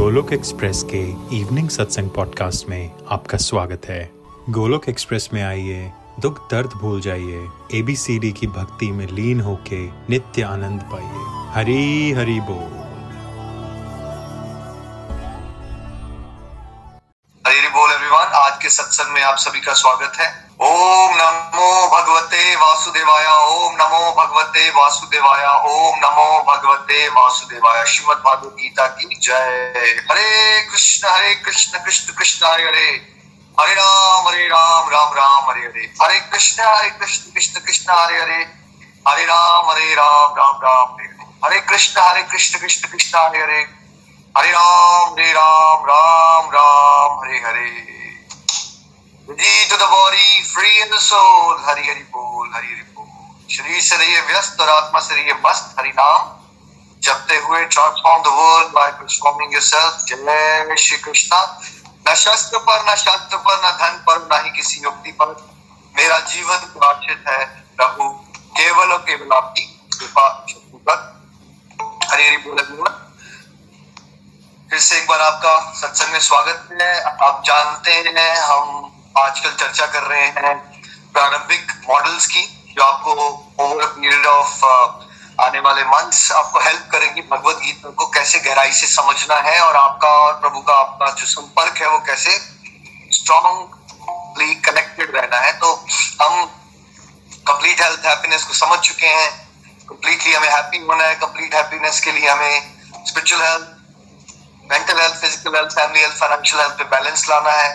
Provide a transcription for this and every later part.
Golok express के evening satsang podcast में आपका स्वागत है। गोलोक एक्सप्रेस में आइए, दुख दर्द भूल जाइए एबीसीडी की भक्ति में लीन होके नित्य आनंद पाइए। हरी हरी बोल। हरी बोल एवरीवन आज के सत्संग में आप सभी का स्वागत है। ओम नमो भगवते वासुदेवाय, ओम नमो भगवते वासुदेवाय, ओम नमो भगवते वासुदेवाय। श्रीमद भागवत गीता की जय। हरे कृष्ण हरे कृष्ण कृष्ण कृष्ण, हरे हरे। हरे राम हरे राम राम राम, हरे हरे। हरे कृष्ण हरे कृष्ण कृष्ण कृष्ण, हरे हरे। हरे राम हरे राम राम राम, हरे हरे। हरे कृष्ण हरे कृष्ण कृष्ण कृष्ण, हरे हरे। हरे राम हरे राम राम राम, हरे हरे। जी to the body free in the soul Hari Hari बोल हरि हरि बोल। शरीर से रहिए व्यस्त और आत्मा से रहिए मस्त, हरि नाम। जपते हुए transform the world by transforming yourself जय श्री कृष्णा। न शस्त्र पर, न शास्त्र पर, न धन पर, न ही किसी युक्ति पर। मेरा जीवन सुरक्षित है, प्रभु। केवल और केवल आपकी कृपा शक्ति पर. फिर से एक बार आपका सत्संग में स्वागत है। आप जानते हैं, हम आजकल चर्चा कर रहे हैं प्रारंभिक मॉडल्स की, जो आपको ओवर पीरियड ऑफ़ आने वाले मंथ्स आपको हेल्प करेंगी। भगवत गीता को कैसे गहराई से समझना है और आपका और प्रभु का आपका जो संपर्क है वो कैसे स्ट्रॉन्गली कनेक्टेड रहना है। तो हम कंप्लीट हेल्थ हैप्पीनेस को समझ चुके हैं। कंप्लीटली हमें हैप्पी होना है। कंप्लीट हैप्पीनेस के लिए हमें spiritual health mental health physical health family health financial health पे बैलेंस लाना है।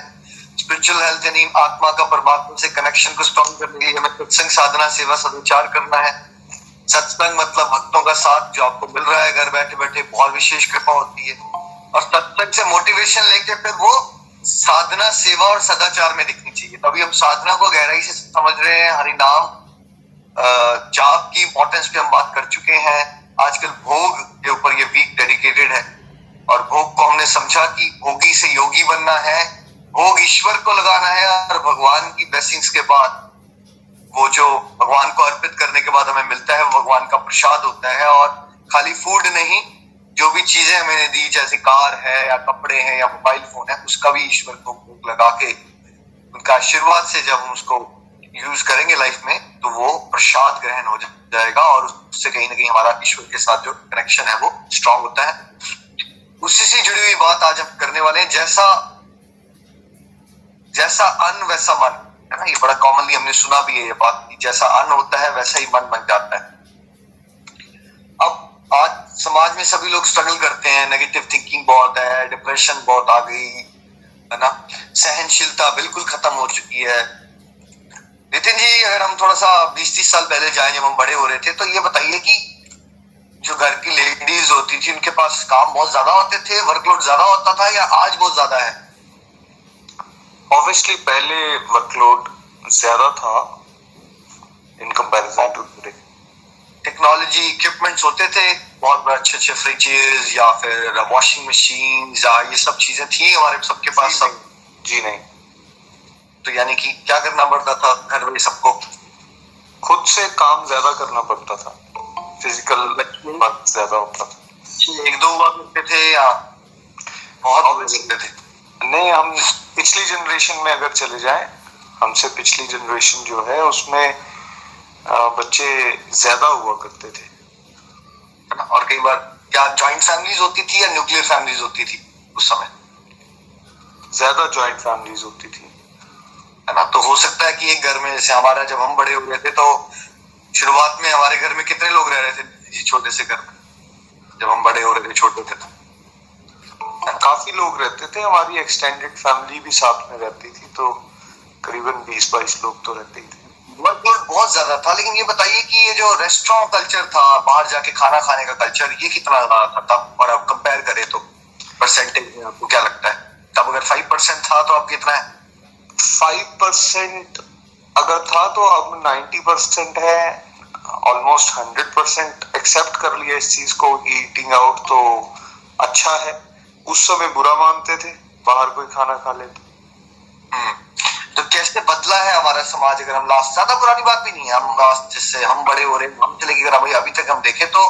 स्पिरिचुअल हेल्थ यानी आत्मा का परमात्मा से कनेक्शन को स्ट्रॉन्ग करने के लिए हमें सत्संग साधना, सेवा सदाचार करना है। सत्संग मतलब भक्तों का साथ, जो आपको मिल रहा है, घर बैठे बैठे बहुत विशेष कृपा होती है। और सत्संग से मोटिवेशन लेके फिर वो साधना, सेवा और सदाचार में दिखनी चाहिए। तभी हम साधना को गहराई से समझ रहे हैं। हरि नाम जाप की इंपॉर्टेंस पे हम बात कर चुके हैं। आजकल भोग के ऊपर ये वीक डेडिकेटेड है। और भोग को हमने समझा कि भोगी से योगी बनना है। भोग ईश्वर को लगाना है और भगवान की ब्लेसिंग्स के बाद वो जो भगवान को अर्पित करने के बाद हमें मिलता है भगवान का प्रसाद होता है और खाली फ़ूड नहीं, जो भी चीज़ें हमें दी, जैसे कार है या कपड़े हैं या मोबाइल फ़ोन है, उसका भी ईश्वर को भोग लगा के, उनका आशीर्वाद से जब हम उसको यूज़ करेंगे लाइफ में तो वो प्रसाद ग्रहण हो जाएगा और उससे कहीं ना कहीं हमारा ईश्वर के साथ जो कनेक्शन है, वो स्ट्रांग होता है। उसी से जुड़ी हुई बात आज हम करने वाले हैं। जैसा जैसा अन्न, वैसा मन। है ना? ये बड़ा कॉमनली हमने सुना भी है ये बात कि जैसा अन्न होता है, वैसा ही मन बन जाता है। अब आज समाज में सभी लोग स्ट्रगल करते हैं। नेगेटिव थिंकिंग बहुत है डिप्रेशन बहुत आ गई, है ना? सहनशीलता बिल्कुल खत्म हो चुकी है। नितिन जी, अगर हम थोड़ा सा बीस तीस साल पहले जाए, जब हम बड़े हो रहे थे तो ये बताइए कि जो घर की लेडीज़ होती थी, उनके पास काम बहुत ज़्यादा होते थे वर्कलोड ज़्यादा होता था या आज बहुत ज़्यादा है? ऑब्वियसली पहले वर्कलोड ज़्यादा था in comparison to today technology equipments होते थे बहुत बड़े अच्छे अच्छे फ्रिजेस या फिर वॉशिंग मशीन या ये सब चीज़ें थी हमारे सबके पास सब। जी नहीं। तो यानी कि क्या करना पड़ता था घर में सबको? खुद से काम ज़्यादा करना पड़ता था। फ़िज़िकल वर्क ज़्यादा होता था। एक दो हुआ करते थे या बहुत हुआ करते थे। नहीं, हम पिछली जनरेशन में अगर चले जाए, हमसे पिछली जनरेशन जो है, उसमें बच्चे ज़्यादा हुआ करते थे। और कई बार क्या जॉइंट फैमिलीज़ होती थी या न्यूक्लियर फैमिलीज़ होती थी उस समय? ज़्यादा जॉइंट फैमिलीज़ होती थी। है ना? तो हो सकता है कि एक घर में, जैसे हमारा जब हम बड़े हो गए थे तो शुरुआत में हमारे घर में कितने लोग रह रहे थे छोटे से घर में? जब हम बड़े हो रहे थे, छोटे थे तो। काफ़ी लोग रहते थे हमारी एक्सटेंडेड फैमिली भी साथ में रहती थी तो करीबन बीस बाईस लोग तो रहते ही थे। वर्कलोड बहुत ज़्यादा था लेकिन ये बताइए कि ये जो रेस्टोरेंट कल्चर था बाहर जाके खाना खाने का कल्चर ये कितना ज़्यादा था तब? और अब कंपेयर करें तो परसेंटेज में आपको क्या लगता है? तब अगर फाइव परसेंट था तो अब कितना है? फाइव परसेंट अगर था तो अब नाइन्टी परसेंट है ऑलमोस्ट हंड्रेड परसेंट एक्सेप्ट कर लिया इस चीज़ को ईटिंग आउट तो अच्छा है। उस समय बुरा मानते थे, बाहर कोई खाना खा ले तो कैसे बदला है हमारा समाज अगर हम लास्ट, ज़्यादा पुरानी बात भी नहीं है, हम लास्ट जिससे हम बड़े हो रहे हम चले अगर अभी तक हम देखें तो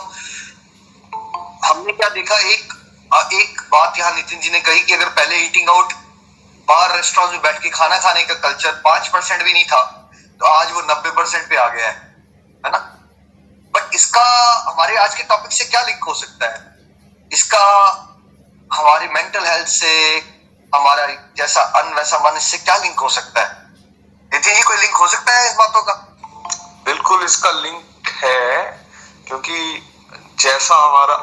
हमने क्या देखा, एक एक बात यहाँ नितिन जी ने कही कि अगर पहले ईटिंग आउट बार रेस्टोरेंट में बैठ के खाना खाने का कल्चर पाँच परसेंट भी नहीं था तो आज वो नब्बे परसेंट पे आ गया है है ना? बट इसका, हमारे आज के टॉपिक से क्या लिंक हो सकता है? इसका हमारी मेंटल हेल्थ से, हमारा जैसा अन वैसा मन, इससे क्या लिंक हो सकता है? नितिन जी, कोई लिंक हो सकता है इस बातों का? बिल्कुल इसका लिंक है, क्योंकि जैसा हमारा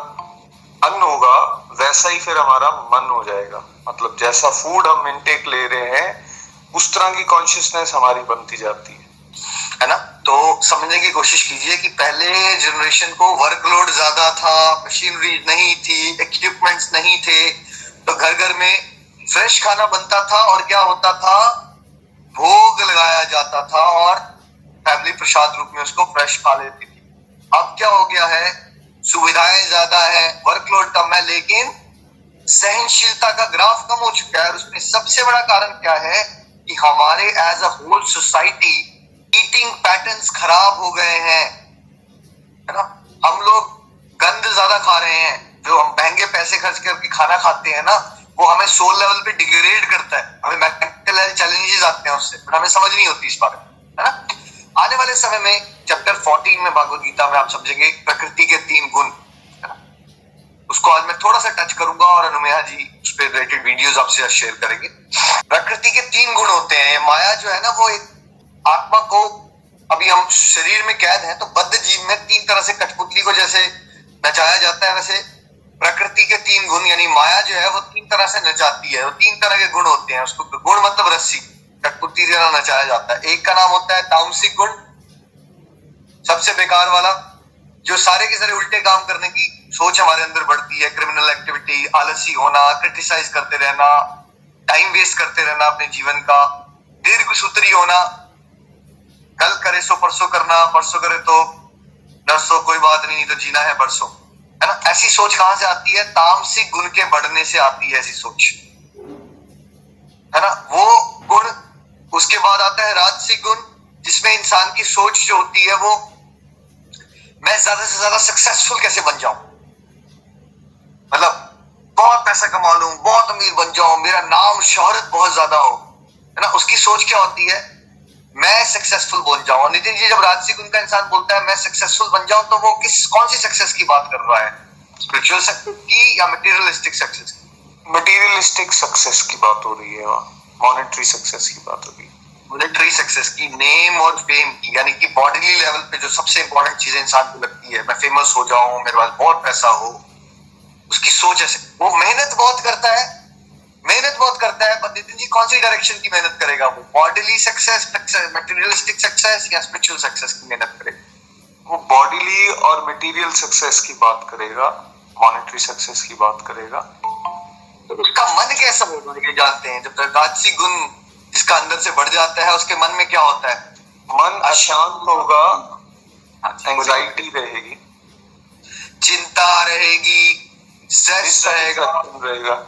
अन्न होगा, वैसा ही फिर हमारा मन हो जाएगा। मतलब जैसा फ़ूड हम इनटेक ले रहे हैं, उस तरह की कॉन्शियसनेस हमारी बनती जाती है। है ना? तो समझने की कोशिश कीजिए कि पहले जनरेशन को वर्कलोड ज़्यादा था मशीनरी नहीं थी इक्विपमेंट्स नहीं थे तो घर घर में फ्रेश खाना बनता था और क्या होता था? भोग लगाया जाता था और फैमिली प्रसाद रूप में उसको फ्रेश खा लेती थी। अब क्या हो गया है? सुविधाएँ ज़्यादा है वर्कलोड कम है, लेकिन सहनशीलता का ग्राफ कम हो चुका है उसमें सबसे बड़ा कारण क्या है कि हमारे as a whole society eating patterns खराब हो गए हैं, है ना? हम लोग गंद ज़्यादा खा रहे हैं, जो हम महँगे पैसे खर्च करके खाना खाते हैं ना, वो हमें सोल लेवल पे डिग्रेड करता है। हमें मेंटल हेल्थ चैलेंजेस आते हैं उससे हमें समझ नहीं होती इस बारे में, है ना? आने वाले समय में चैप्टर 14 में भागवत गीता में आप समझेंगे प्रकृति के तीन गुण उसको आज मैं थोड़ा सा टच करूँगा और अनुमेया जी उस पर रिलेटेड वीडियोस आपसे शेयर करेंगे। प्रकृति के तीन गुण होते हैं, माया जो है ना, वो एक आत्मा को अभी हम शरीर में कैद हैं तो बद्ध जीव में तीन तरह से कठपुतली को जैसे नचाया जाता है, वैसे प्रकृति के तीन गुण, यानी माया जो है, वो तीन तरह से नचाती है, वो तीन तरह के गुण होते हैं, उसको गुण मतलब रस्सी, कठपुतली तरह नचाया जाता है। एक का नाम होता है तामसिक गुण, सबसे बेकार वाला, जो सारे के सारे उल्टे काम करने की सोच हमारे अंदर बढ़ती है क्रिमिनल एक्टिविटी आलसी होना क्रिटिसाइज करते रहना टाइम वेस्ट करते रहना अपने जीवन का दीर्घ सूत्री होना कल करे सो, परसों करना, परसों करे तो नरसों कोई बात नहीं तो जीना है बरसों है ना? ऐसी सोच कहाँ से आती है? तामसिक गुण के बढ़ने से आती है ऐसी सोच। है ना? वो गुण, उसके बाद आता है राजसिक गुण, जिसमें इंसान की सोच जो होती है वो, मैं ज़्यादा से ज़्यादा सक्सेसफुल कैसे बन जाऊँ? मतलब बहुत पैसा कमा लू, बहुत अमीर बन जाऊँ, मेरा नाम, शोहरत बहुत ज़्यादा हो। है ना? उसकी सोच क्या होती है? मैं सक्सेसफुल बन जाऊँ। नितिन जी जब राजसिक उनका इंसान बोलता है मैं सक्सेसफुल बन जाऊँ तो वो किस कौन सी सक्सेस की बात कर रहा है? स्पिरिचुअल सक्सेस की या मटेरियलिस्टिक सक्सेस की? मटेरियलिस्टिक सक्सेस की बात हो रही है मॉनेटरी सक्सेस की बात हो रही है। मॉनेटरी सक्सेस की नेम और फेम की यानी कि बॉडीली लेवल पे जो सबसे इंपॉर्टेंट चीज़ इंसान को लगती है मैं फ़ेमस हो जाऊँ मेरे पास बहुत पैसा हो उसकी सोच ऐसे। वो मेहनत बहुत करता है मेहनत बहुत करता है पर नितिन जी कौन सी डायरेक्शन की मेहनत करेगा वो? बॉडीली सक्सेस मटेरियलिस्टिक सक्सेस या स्पिरिचुअल सक्सेस की मेहनत करेगा? वो बॉडीली और मटेरियल सक्सेस की बात करेगा मॉनेटरी सक्सेस की बात करेगा। तो उसका मन कैसा होगा? ये जानते हैं जब राजसी गुण जिसका अंदर से बढ़ जाता है उसके मन में क्या होता है? मन अशांत होगा एंजाइटी रहेगी। चिंता रहेगी स्ट्रेस रहेगा। रहेगा।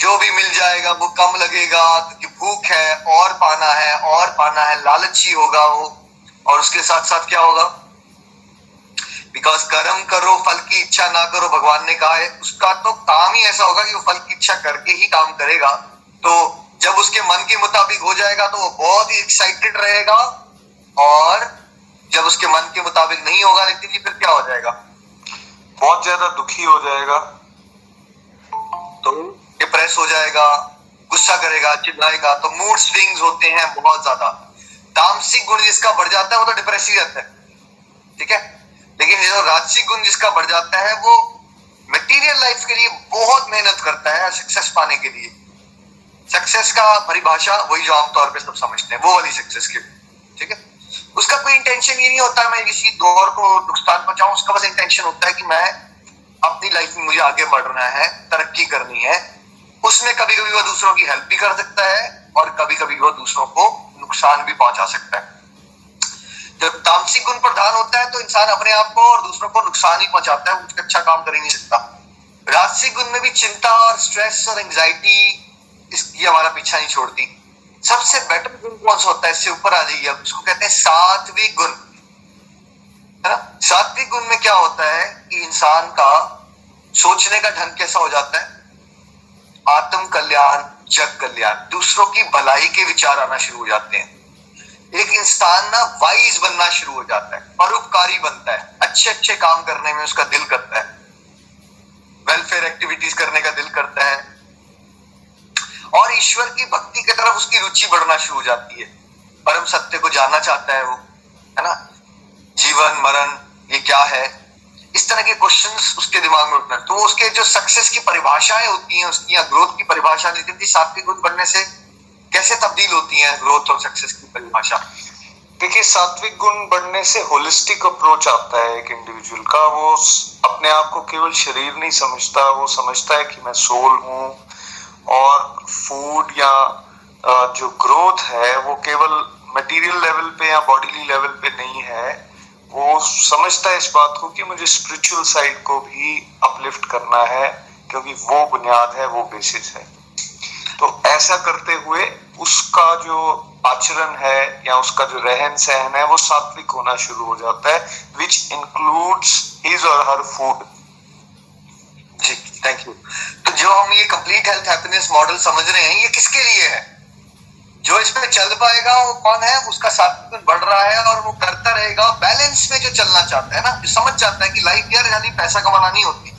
जो भी मिल जाएगा, वो कम लगेगा, क्योंकि भूख है, और पाना है, और पाना है, लालची होगा वो। और उसके साथ साथ क्या होगा? बिकॉज़ कर्म करो, फल की इच्छा ना करो, भगवान ने कहा है, उसका तो काम ही ऐसा होगा कि वो फल की इच्छा करके ही काम करेगा। तो जब उसके मन के मुताबिक हो जाएगा तो वो बहुत ही एक्साइटेड रहेगा, और जब उसके मन के मुताबिक नहीं होगा नितिन जी फिर क्या हो जाएगा? बहुत ज़्यादा दुखी हो जाएगा। तो डिप्रेस हो जाएगा, गुस्सा करेगा, चिल्लाएगा तो मूड स्विंग्स होते हैं बहुत ज़्यादा। तामसिक गुण जिसका बढ़ जाता है, वो तो डिप्रेस ही रहता है। ठीक है? लेकिन जो राजसिक गुण जिसका बढ़ जाता है, वो मटेरियल लाइफ के लिए बहुत मेहनत करता है सक्सेस पाने के लिए। सक्सेस का परिभाषा वही जो आमतौर पे सब समझते हैं, वो वाली सक्सेस की ठीक है? उसका कोई इंटेंशन ये नहीं होता, मैं किसी दौर को नुकसान पहुंचाऊं, उसका बस इंटेंशन होता है कि मैं अपनी लाइफ में मुझे आगे बढ़ना है, तरक्की करनी है। उसमें कभी कभी वो दूसरों की हेल्प भी कर सकता है और कभी कभी वो दूसरों को नुकसान भी पहुँचा सकता है। जब तामसिक गुण प्रधान होता है तो इंसान अपने आप को और दूसरों को नुकसान ही पहुंचाता है कुछ अच्छा काम कर ही नहीं सकता। राजसिक गुण में भी चिंता और स्ट्रेस और एंग्जाइटी इसकी हमारा पीछा नहीं छोड़ती। सबसे बेटर गुण कौन सा होता है? इससे ऊपर आ जाइए अब, इसको कहते हैं सात्विक गुण। है ना? सात्विक गुण में क्या होता है कि इंसान का सोचने का ढंग कैसा हो जाता है? आत्म कल्याण जग कल्याण, दूसरों की भलाई के विचार आना शुरू हो जाते हैं। एक इंसान ना वाइज बनना शुरू हो जाता है, परोपकारी बनता है अच्छे अच्छे काम करने में उसका दिल करता है वेलफेयर एक्टिविटीज़ करने का दिल करता है, और ईश्वर की भक्ति की तरफ़ उसकी रुचि बढ़ना शुरू हो जाती है। परम सत्य को जानना चाहता है वो, है ना? जीवन, मरण, ये क्या है? इस तरह के क्वेश्चन उसके दिमाग में उठना। तो उसके जो सक्सेस की परिभाषाएँ होती हैं, उसकी या ग्रोथ की परिभाषा नहीं थी सात्विक गुण बनने से कैसे तब्दील होती है ग्रोथ और सक्सेस की परिभाषा? देखिए, सात्विक गुण बढ़ने से होलिस्टिक अप्रोच आता है एक इंडिविजुअल का। वो अपने आप को केवल शरीर नहीं समझता, वो समझता है कि मैं सोल हूँ और फ़ूड या जो ग्रोथ है, वो केवल मटेरियल लेवल पे या बॉडीली लेवल पे नहीं है। वो समझता है इस बात को कि मुझे स्पिरिचुअल साइड को भी अपलिफ्ट करना है, क्योंकि वो बुनियाद है, वो बेसिस है। तो ऐसा करते हुए उसका जो आचरण है या उसका जो रहन सहन है, वो सात्विक होना शुरू हो जाता है विच इंक्लूड्स हिज और हर फ़ूड जी थैंक यू तो जो हम ये कंप्लीट हेल्थ हैप्पीनेस मॉडल समझ रहे हैं, ये किसके लिए है? जो इसमें चल पाएगा, वो कौन है? उसका सात्विक बढ़ रहा है और वो करता रहेगा। बैलेंस में जो चलना चाहता है ना, जो समझ जाता है कि लाइफ यार खाली पैसा कमाना नहीं होती।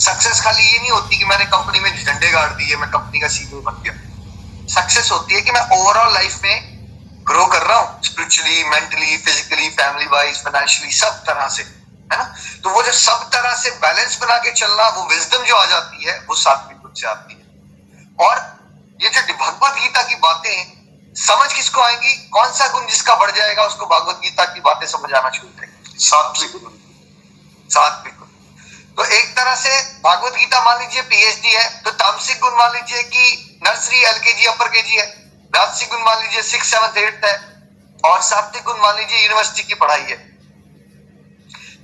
सक्सेस खाली ये नहीं होती कि मैंने कंपनी में झंडे गाड़ दिए, मैं कंपनी का सीईओ बन गया। सक्सेस होती है कि मैं ओवरऑल लाइफ में ग्रो कर रहा हूँ। Spiritually mentally physically family wise financially सब तरह से, है ना? तो वो जो सब तरह से बैलेंस बना के चलना, वो विजडम जो आ जाती है, वो सात्विक गुण से आती है। और ये जो भगवत गीता की बातें समझ किसको आएँगी? कौन सा गुण जिसका बढ़ जाएगा उसको भगवत गीता की बातें समझ आना शुरू करेंगे। सात्विक गुण। सात्विक गुण। तो एक तरह से भागवत गीता मान लीजिए पीएचडी है तो तामसिक गुण मान लीजिए कि नर्सरी एलकेजी अपर केजी है। राजसिक गुण मान लीजिए सिक्स सेवन एट है। और सात्विक गुण मान लीजिए यूनिवर्सिटी की पढ़ाई है।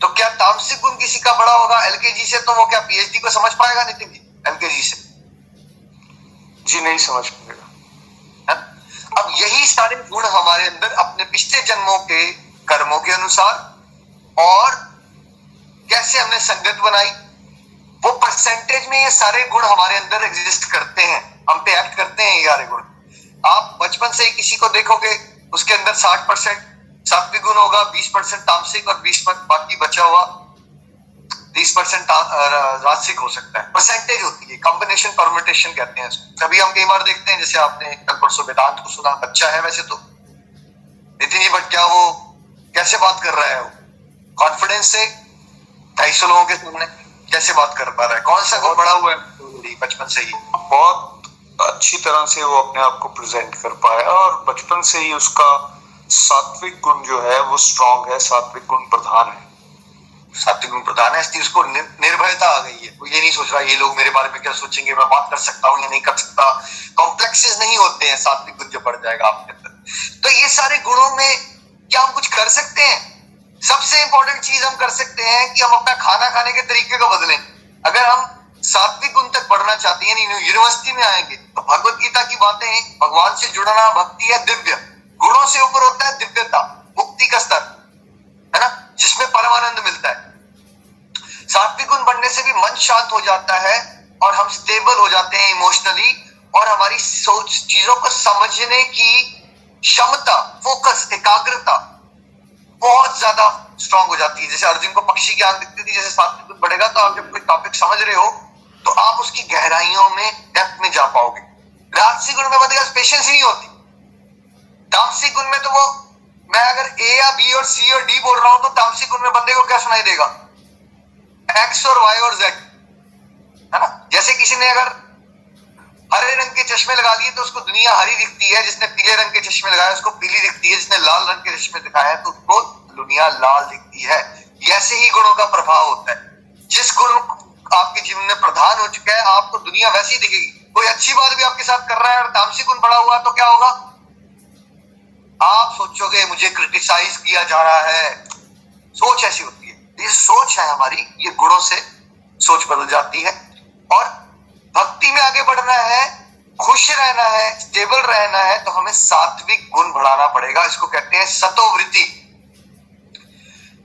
तो क्या तामसिक गुण किसी का बड़ा होगा एलकेजी से तो वो क्या पीएचडी को समझ पाएगा नितिन जी? एलकेजी से। जी नहीं समझ पाएगा। अब यही सारे गुण हमारे अंदर अपने पिछले जन्मों के कर्मों के अनुसार और कैसे हमने संगत बनाई, वो परसेंटेज में ये सारे गुण हमारे अंदर एग्जिस्ट करते हैं। हम पे एक्ट करते हैं ये गुण। आप बचपन से ही किसी को देखोगे, उसके अंदर साठ परसेंट सात्विक गुण होगा, बीस परसेंट तामसिक और बीस बाकी बचा हुआ। तीस परसेंट राजसिक हो सकता है। परसेंटेज होती है। कॉम्बिनेशन परमिटेशन कहते हैं कभी हम कई बार देखते हैं जैसे आपने कल परसों वेदांत को सुना बच्चा है वैसे तो। नितिन जी बट क्या वो कैसे बात कर रहा है वो? कॉन्फिडेंस से ढाई सौ लोगों के सामने कैसे बात कर पा रहा है? कौन सा बड़ा हुआ है? बचपन से ही। बहुत अच्छी तरह से वो अपने आप को प्रेजेंट कर पाया और बचपन से ही उसका सात्विक गुण जो है वो स्ट्रांग है सात्विक गुण प्रधान है। सात्विक गुण प्रधान है, इसलिए उसको निर्भयता आ गई है। वो ये नहीं सोच रहा, ये लोग मेरे बारे में क्या सोचेंगे, मैं बात कर सकता हूँ या नहीं कर सकता। कॉम्प्लेक्सेस नहीं होते हैं सात्विक गुण जो बढ़ जाएगा आपके अंदर। तो ये सारे गुणों में क्या हम कुछ कर सकते हैं? सबसे इंपॉर्टेंट चीज़ हम कर सकते हैं कि हम अपना खाना खाने के तरीके को बदलें। अगर हम सात्विक गुण तक बढ़ना चाहते हैं यूनिवर्सिटी में आएँगे तो भगवत गीता की बातें भगवान से जुड़ना भक्ति है दिव्य। गुणों से ऊपर होता है दिव्यता, मुक्ति का स्तर, है ना? जिसमें परमानंद मिलता है। सात्विक गुण बढ़ने से भी मन शांत हो जाता है और हम स्टेबल हो जाते हैं इमोशनली और हमारी सोच चीज़ों को समझने की क्षमता फोकस एकाग्रता बहुत ज़्यादा स्ट्रांग हो जाती है। जैसे अर्जुन को पक्षी आँख दिखती थी, जैसे सात्विक गुण बढ़ेगा तो आप जब कोई टॉपिक समझ रहे हो तो आप उसकी गहराइयों में डेप्थ में जा पाओगे। राजसी गुण में बंदे पेशेंस ही नहीं होती। तामसिक गुण में तो वो मैं अगर ए या बी और सी और डी बोल रहा हूँ तो तामसिक गुण में बंदे को क्या सुनाई देगा? एक्स और वाई और जेड है ना? जैसे किसी ने अगर हरे रंग के चश्मे लगा लिए तो उसको दुनिया हरी दिखती है, जिसने पीले रंग के चश्मे लगाए, उसको पीली दिखती है, जिसने लाल रंग के चश्मे दिखाए तो उसको दुनिया लाल दिखती है। ऐसे ही गुणों का प्रभाव होता है। जिस गुण आपके जीवन में प्रधान हो चुका है, आपको दुनिया वैसी दिखेगी। कोई अच्छी बात भी आपके साथ कर रहा है और तामसी गुण बड़ा हुआ तो क्या होगा? आप सोचोगे मुझे क्रिटिसाइज किया जा रहा है। सोच ऐसी होती है। ये सोच है हमारी, ये गुणों से सोच बदल जाती है। और भक्ति में आगे बढ़ना है, खुश रहना है स्टेबल रहना है तो हमें सात्विक गुण बढ़ाना पड़ेगा। इसको कहते हैं सतोवृत्ति।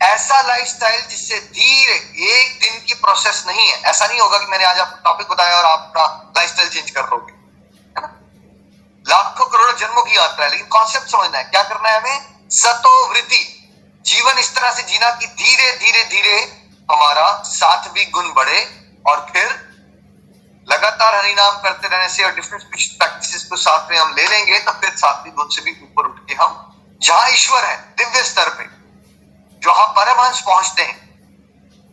ऐसा लाइफस्टाइल जिससे धीरे एक दिन की प्रोसेस नहीं है। ऐसा नहीं होगा कि मैंने आज आपको टॉपिक बताया और आप अपना लाइफस्टाइल चेंज कर लोगे। लाखों करोड़ों जन्मों की यात्रा है, लेकिन कॉन्सेप्ट समझना है। क्या करना है हमें? सतोवृत्ति जीवन इस तरह से जीना कि धीरे धीरे धीरे हमारा सात्विक गुण बढ़े और फिर लगातार हरिनाम करते रहने से और डिफरेंट प्रैक्टिसेस को साथ में हम ले लेंगे तो फिर सात्विक गुण से भी ऊपर उठ के हम, जहाँ ईश्वर है, दिव्य स्तर पे, जहाँ परमहंस पहुँचते हैं,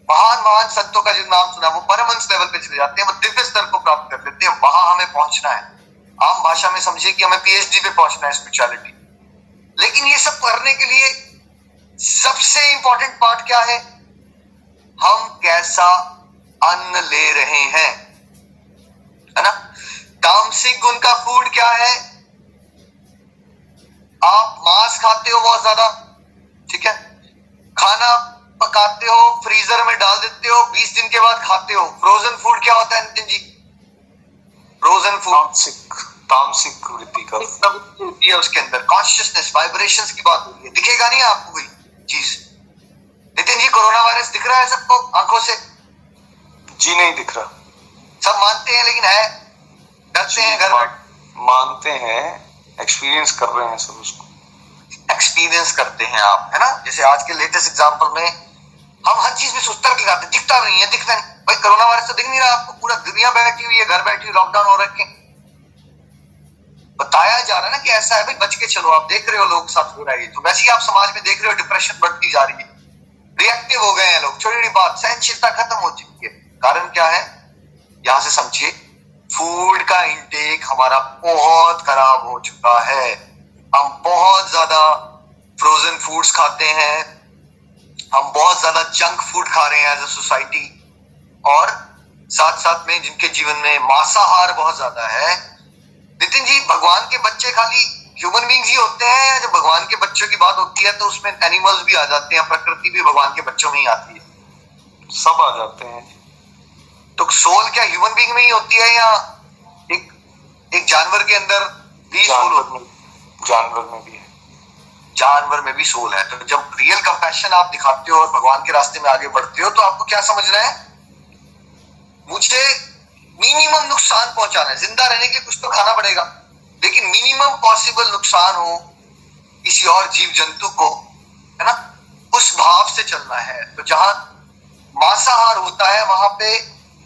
महान महान संतों का जो नाम सुना, वो परमहंस लेवल पे चले जाते हैं, वो दिव्य स्तर को प्राप्त कर लेते हैं, वहाँ हमें पहुँचना है। आम भाषा में समझिए कि हमें पीएचडी पे पहुँचना है स्पिरिचुअलिटी लेकिन ये सब करने के लिए सबसे इंपॉर्टेंट पार्ट क्या है? हम कैसा अन्न ले रहे हैं। है ना? तामसिक गुण का फ़ूड क्या है? आप मांस खाते हो बहुत ज़्यादा, ठीक है? खाना पकाते हो फ्रीजर में डाल देते हो 20 दिन के बाद खाते हो। फ्रोजन फ़ूड क्या होता है, नितिन जी? फ्रोजन फ़ूड तामसिक वृत्ति का। है उसके अंदर कॉन्शियसनेस वाइब्रेशंस की बात हो रही है। दिखेगा नहीं आपको कोई चीज़। नितिन जी कोरोना वायरस दिख रहा है सबको? आँखों से? जी नहीं दिख रहा। सब मानते हैं लेकिन है? डरते हैं घर मानते हैं एक्सपीरियंस कर रहे हैं सब उसको। एक्सपीरियंस करते हैं आप है ना? जैसे आज के लेटेस्ट एग्जांपल में हम हर चीज़ में सुस्तर लगाते दिखता नहीं है दिखता नहीं। भाई कोरोना वायरस तो दिख नहीं रहा आपको। पूरा दुनिया बैठी हुई है घर बैठी हुई लॉकडाउन हो रखे बताया जा रहा है ना कि ऐसा है, भाई, बच के चलो, आप देख रहे हो लोग साथ हो रहा है तो वैसे ही आप समाज में देख रहे हो डिप्रेशन बढ़ती जा रही है। रिएक्टिव हो गए हैं लोग, छोटी छोटी बात, सहनशीलता खत्म हो चुकी है। कारण क्या है? यहाँ से समझिए फ़ूड का इंटेक हमारा बहुत खराब हो चुका है। हम बहुत ज़्यादा फ्रोजन फूड्स खाते हैं। हम बहुत ज़्यादा जंक फ़ूड खा रहे हैं एज अ सोसाइटी और साथ साथ में जिनके जीवन में मांसाहार बहुत ज़्यादा है नितिन जी भगवान के बच्चे खाली ह्यूमन बींग्स ही होते हैं या जब भगवान के बच्चों की बात होती है तो उसमें एनिमल्स भी आ जाते हैं प्रकृति भी भगवान के बच्चों में ही आती है? सब आ जाते हैं। तो सोल क्या ह्यूमन बींग में ही होती है या एक एक जानवर के अंदर भी सोल होती है? जानवर में भी है। जानवर में भी सोल है। तो जब रियल कंपैशन आप दिखाते हो और भगवान के रास्ते में आगे बढ़ते हो तो आपको क्या समझना है? मुझे मिनिमम नुकसान पहुंचाना है। ज़िंदा रहने के कुछ तो खाना पड़ेगा। लेकिन मिनिमम पॉसिबल नुकसान हो किसी और जीव जंतु को, है ना? उस भाव से चलना है। तो जहाँ मांसाहार होता है, वहाँ पे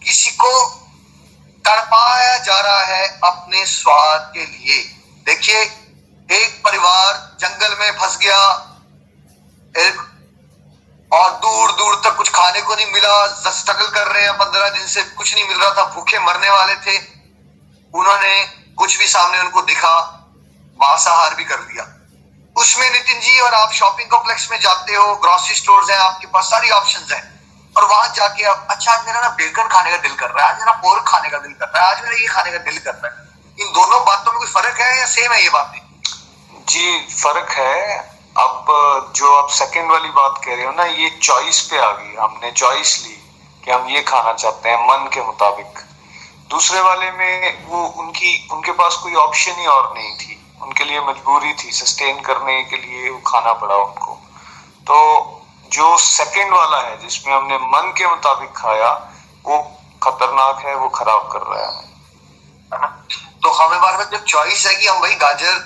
किसी को तड़पाया जा रहा है अपने स्वाद के लिए। देखिए, एक परिवार जंगल में फंस गया, एक और दूर दूर तक कुछ खाने को नहीं मिला। स्ट्रगल कर रहे हैं। पंद्रह दिन से कुछ नहीं मिल रहा था। भूखे मरने वाले थे। उन्होंने कुछ भी सामने उनको दिखा। मांसाहार भी कर लिया उसमें नितिन जी और आप शॉपिंग कॉम्प्लेक्स में जाते हो। ग्रोसरी स्टोर्स हैं आपके पास। सारी ऑप्शन हैं। और वहाँ जाके आप अच्छा आज मेरा ना बेकन खाने का दिल कर रहा है। आज मेरा पोर्क खाने का दिल कर रहा है। आज मेरा ये खाने का दिल कर रहा है। इन दोनों बातों में कोई फ़र्क है या सेम है ये बातें? जी, फ़र्क है। अब जो आप सेकंड वाली बात कह रहे हो ना, ये चॉइस पे आ गई। हमने चॉइस ली कि हम ये खाना चाहते हैं, मन के मुताबिक। दूसरे वाले में वो उनकी, उनके पास कोई ऑप्शन ही और नहीं थी। उनके लिए मजबूरी थी सस्टेन करने के लिए वो खाना पड़ा उनको। तो जो सेकंड वाला है, जिसमें हमने मन के मुताबिक खाया, वो खतरनाक है, वो खराब कर रहा है। तो हमें बार बार जब चॉइस है कि हम भाई गाजर,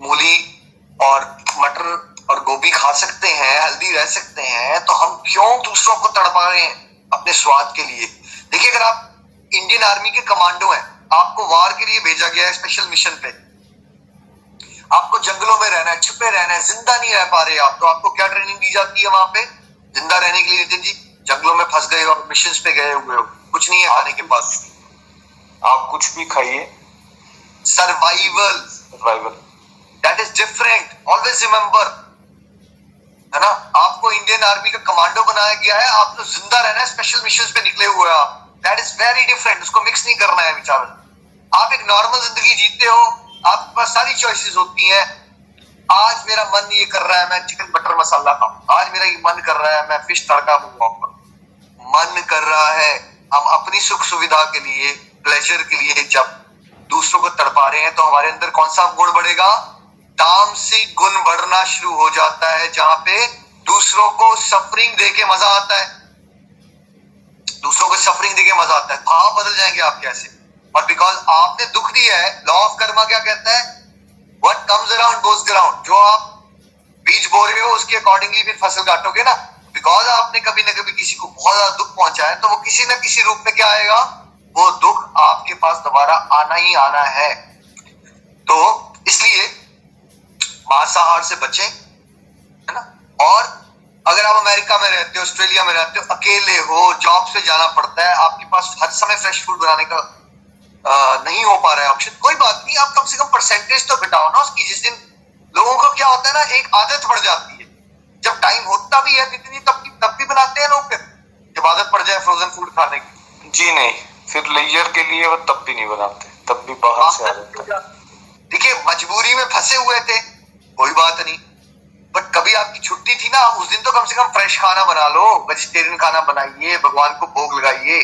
मूली और मटर और गोभी खा सकते हैं हेल्दी रह सकते हैं तो हम क्यों दूसरों को तड़पा रहे हैं अपने स्वाद के लिए? देखिए अगर आप इंडियन आर्मी के कमांडो हैं आपको वार के लिए भेजा गया है स्पेशल मिशन पे। आपको जंगलों में रहना है छुपे रहना है ज़िंदा नहीं रह पा रहे आप तो आपको क्या ट्रेनिंग दी जाती है वहाँ पे? ज़िंदा रहने के लिए नितिन जी जंगलों में फंस गए और मिशन पे गए हुए हो कुछ नहीं है खाने के पास। आप कुछ भी खाइए। Survival survival that is different always remember है ना? आपको इंडियन आर्मी का कमांडो बनाया गया है। आप तो ज़िंदा रहना है स्पेशल मिशन पे निकले हुए आप। दैट इज़ वेरी डिफरेंट उसको मिक्स नहीं करना है विचार आप एक नॉर्मल ज़िंदगी जीते हो। आपके पास सारी चॉइसेस होती हैं। आज मेरा मन ये कर रहा है, मैं चिकन बटर मसाला खाऊं। आज मेरा ये मन कर रहा है, मैं फ़िश तड़का मंगवाऊँगा मन कर रहा है, हम अपनी सुख सुविधा के लिए प्लेजर के लिए जब दूसरों को तड़पा रहे हैं तो हमारे अंदर कौन सा गुण बढ़ेगा? तामसिक गुण बढ़ना शुरू हो जाता है, जहाँ पे दूसरों को सफरिंग दे के मज़ा आता है। दूसरों को सफरिंग दे के मज़ा आता है। भाव बदल जाएँगे आप कैसे? और बिकॉज़ आपने दुख दिया है लॉ ऑफ़ कर्मा क्या कहता है? What comes around goes around जो आप बीज बो रहे हो, उसके अकॉर्डिंगली फिर फ़सल काटोगे ना। बिकॉज़ आपने कभी ना कभी किसी को बहुत ज़्यादा दुख पहुँचा है तो वो किसी ना किसी रूप में क्या आएगा? वो दुख आपके पास दोबारा आना ही आना है। तो इसलिए मांसाहार से बचें है ना? और अगर आप अमेरिका में रहते हो ऑस्ट्रेलिया में रहते हो अकेले हो जॉब से जाना पड़ता है आपके पास हर समय फ्रेश फ़ूड बनाने का आ, नहीं हो पा रहा है ऑप्शन कोई बात नहीं आप कम से कम परसेंटेज तो घटाओ ना उसकी जिस दिन लोगों को क्या होता है ना एक आदत पड़ जाती है। जब टाइम होता भी है जितनी तब की तब भी बनाते हैं लोग फिर जब आदत पड़ जाए फ्रोजन फ़ूड खाने की। जी नहीं फिर लेयर के लिए वो तब भी नहीं बनाते तब भी बाहर से आ जाते देखिए मजबूरी में फंसे हुए थे कोई बात नहीं। बट कभी आपकी छुट्टी थी ना, उस दिन तो कम से कम फ्रेश खाना बना लो वेजिटेरियन खाना बनाइए, भगवान को भोग लगाइए,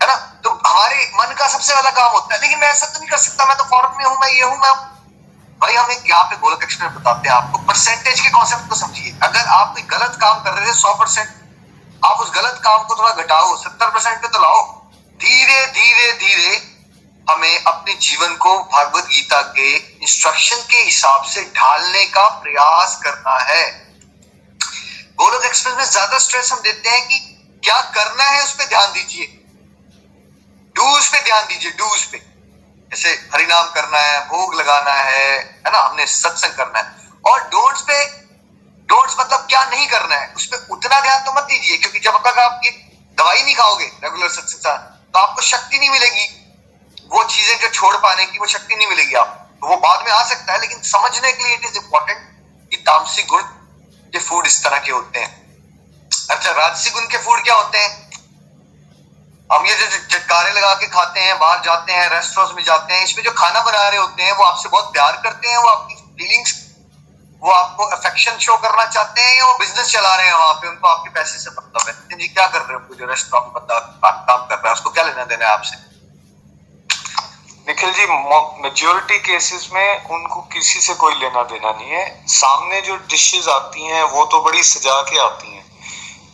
है ना? तो हमारे मन का सबसे वाला काम होता है। लेकिन मैं ऐसा तो नहीं कर सकता, मैं तो फॉरन में हूँ, मैं ये हूँ, मैं भाई, हम एक यहाँ पे गोलक एक्सप्रेस बताते हैं आपको। परसेंटेज के कॉन्सेप्ट को समझिए। अगर आप कोई गलत काम कर रहे थे, सौ परसेंट आप उस गलत काम को थोड़ा घटाओ, सत्तर परसेंट पे तो लाओ। धीरे धीरे धीरे हमें अपने जीवन को भागवत गीता के इंस्ट्रक्शन के हिसाब से ढालने का प्रयास करना है। गोलक एक्सप्रेस में ज़्यादा स्ट्रेस हम देते हैं कि क्या करना है उस पर ध्यान दीजिए। डूज पे ध्यान दीजिए डूज पे। जैसे हरिनाम करना है, भोग लगाना है है ना? हमने सत्संग करना है। और डोंट्स पे डोंट्स मतलब क्या नहीं करना है? उस पर उतना ध्यान तो मत दीजिए, क्योंकि जब तक आप ये दवाई नहीं खाओगे रेगुलर सत्संग तो आपको शक्ति नहीं मिलेगी। वो चीज़ें जो छोड़ पाने की वो शक्ति नहीं मिलेगी आप तो वो बाद में आ सकता है, लेकिन समझने के लिए इट इज़ इंपॉर्टेंट कि तामसिक गुण के फ़ूड इस तरह के होते हैं। अच्छा राजसिक गुण के फ़ूड क्या होते हैं? हम ये जो चटकारे लगा के खाते हैं, बाहर जाते हैं रेस्टोरेंट में जाते हैं, इसमें जो खाना बना रहे होते हैं, वो आपसे बहुत प्यार करते हैं, वो आपकी फीलिंग्स वो आपको अफेक्शन शो करना चाहते हैं या वो बिज़नेस चला रहे हैं वहाँ पे? उनको आपके पैसे से मतलब है। जी, क्या कर रहे हो? जो रेस्टोरेंट बंदा काम कर रहा है, उसको क्या लेना देना है आपसे? निखिल जी मेजोरिटी केसेस में उनको किसी से कोई लेना देना नहीं है। सामने जो डिशेस आती हैं, वो तो बड़ी सजा के आती हैं।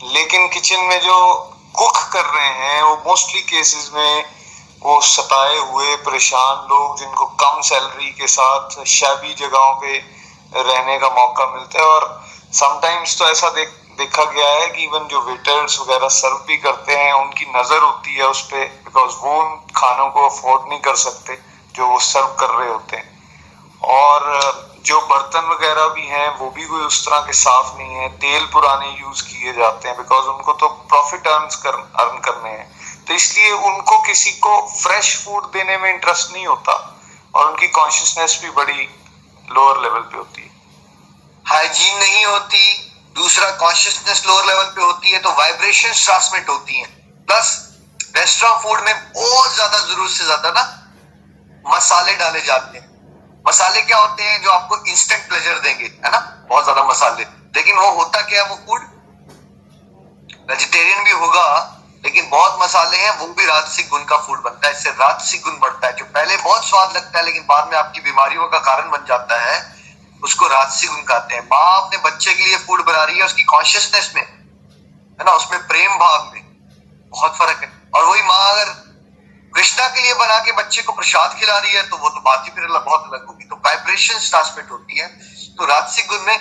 लेकिन किचन में जो कुक कर रहे हैं, वो मोस्टली केसेस में वो सताए हुए, परेशान लोग जिनको कम सैलरी के साथ शैबी जगहों पे रहने का मौका मिलता है। और समटाइम्स तो ऐसा देख देखा गया है कि इवन जो वेटर्स वगैरह सर्व भी करते हैं, उनकी नज़र होती है उस पर बिकॉज़ वो उन खानों को अफोर्ड नहीं कर सकते जो वो सर्व कर रहे होते हैं। और जो बर्तन वगैरह भी हैं, वो भी कोई उस तरह के साफ़ नहीं है। तेल पुराने यूज़ किए जाते हैं बिकॉज़ उनको तो प्रॉफिट अर्न कर अर्न करने हैं। तो इसलिए उनको किसी को फ्रेश फ़ूड देने में इंटरेस्ट नहीं होता, और उनकी कॉन्शियसनेस भी बड़ी लोअर लेवल पे होती है। हाइजीन नहीं होती दूसरा कॉन्शियसनेस लोअर लेवल पे होती है तो वाइब्रेशन ट्रांसमिट होती है। प्लस रेस्टोरेंट फ़ूड में बहुत ज़्यादा ज़रूरत से ज़्यादा ना मसाले डाले जाते हैं। मसाले क्या होते हैं जो आपको इंस्टेंट प्लेजर देंगे, है ना? बहुत ज़्यादा मसाले। लेकिन वो होता क्या है, वो फ़ूड वेजिटेरियन भी होगा, लेकिन बहुत मसाले हैं, वो भी राजसिक गुण का फ़ूड बनता है। इससे राजसिक गुण बढ़ता है, जो पहले बहुत स्वाद लगता है, लेकिन बाद में आपकी बीमारियों का कारण बन जाता है। उसको राजसिक गुण कहते हैं। माँ अपने बच्चे के लिए फ़ूड बना रही है, उसकी कॉन्शियसनेस में, है ना? उसमें प्रेम भाव में बहुत फ़र्क है। और वही माँ अगर कृष्णा के लिए बना के बच्चे को प्रसाद खिला रही है तो वो तो बात ही फिर बहुत अलग होगी। तो वाइब्रेशन ट्रांसमिट होती है। तो राजसिक गुण में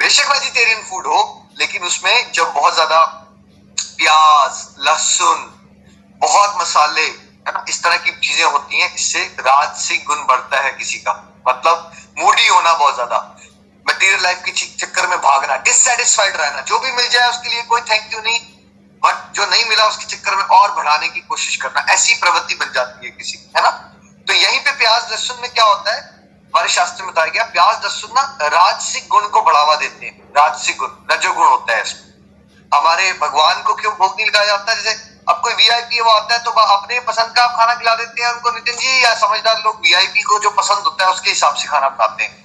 बेशक वेजिटेरियन फ़ूड हो, लेकिन उसमें जब बहुत ज़्यादा प्याज, लहसुन, बहुत मसाले, है ना? इस तरह की चीज़ें होती हैं, इससे राजसिक गुण बढ़ता है किसी का। मतलब मूडी होना बहुत ज़्यादा। मटेरियल लाइफ के चक्कर में भागना डिससेटिस्फाइड रहना, जो भी मिल जाए उसके लिए कोई थैंक यू नहीं बट जो नहीं मिला उसके चक्कर में और बढ़ाने की कोशिश करना, ऐसी प्रवृत्ति बन जाती है किसी है ना? तो यहीं पे प्याज लहसुन में क्या होता है? हमारे शास्त्र में बताया गया, प्याज लहसुन ना राजसिक गुण को बढ़ावा देते हैं, राजसिक गुण, रजोगुण होता है इसमें। हमारे भगवान को क्यों भोग नहीं लगाया जाता? है जैसे अब कोई वीआईपी वो आता है तो अपने पसंद का आप खाना खिला देते हैं उनको नितिन जी या समझदार लोग वीआईपी को जो पसंद होता है उसके हिसाब से खाना बनाते हैं?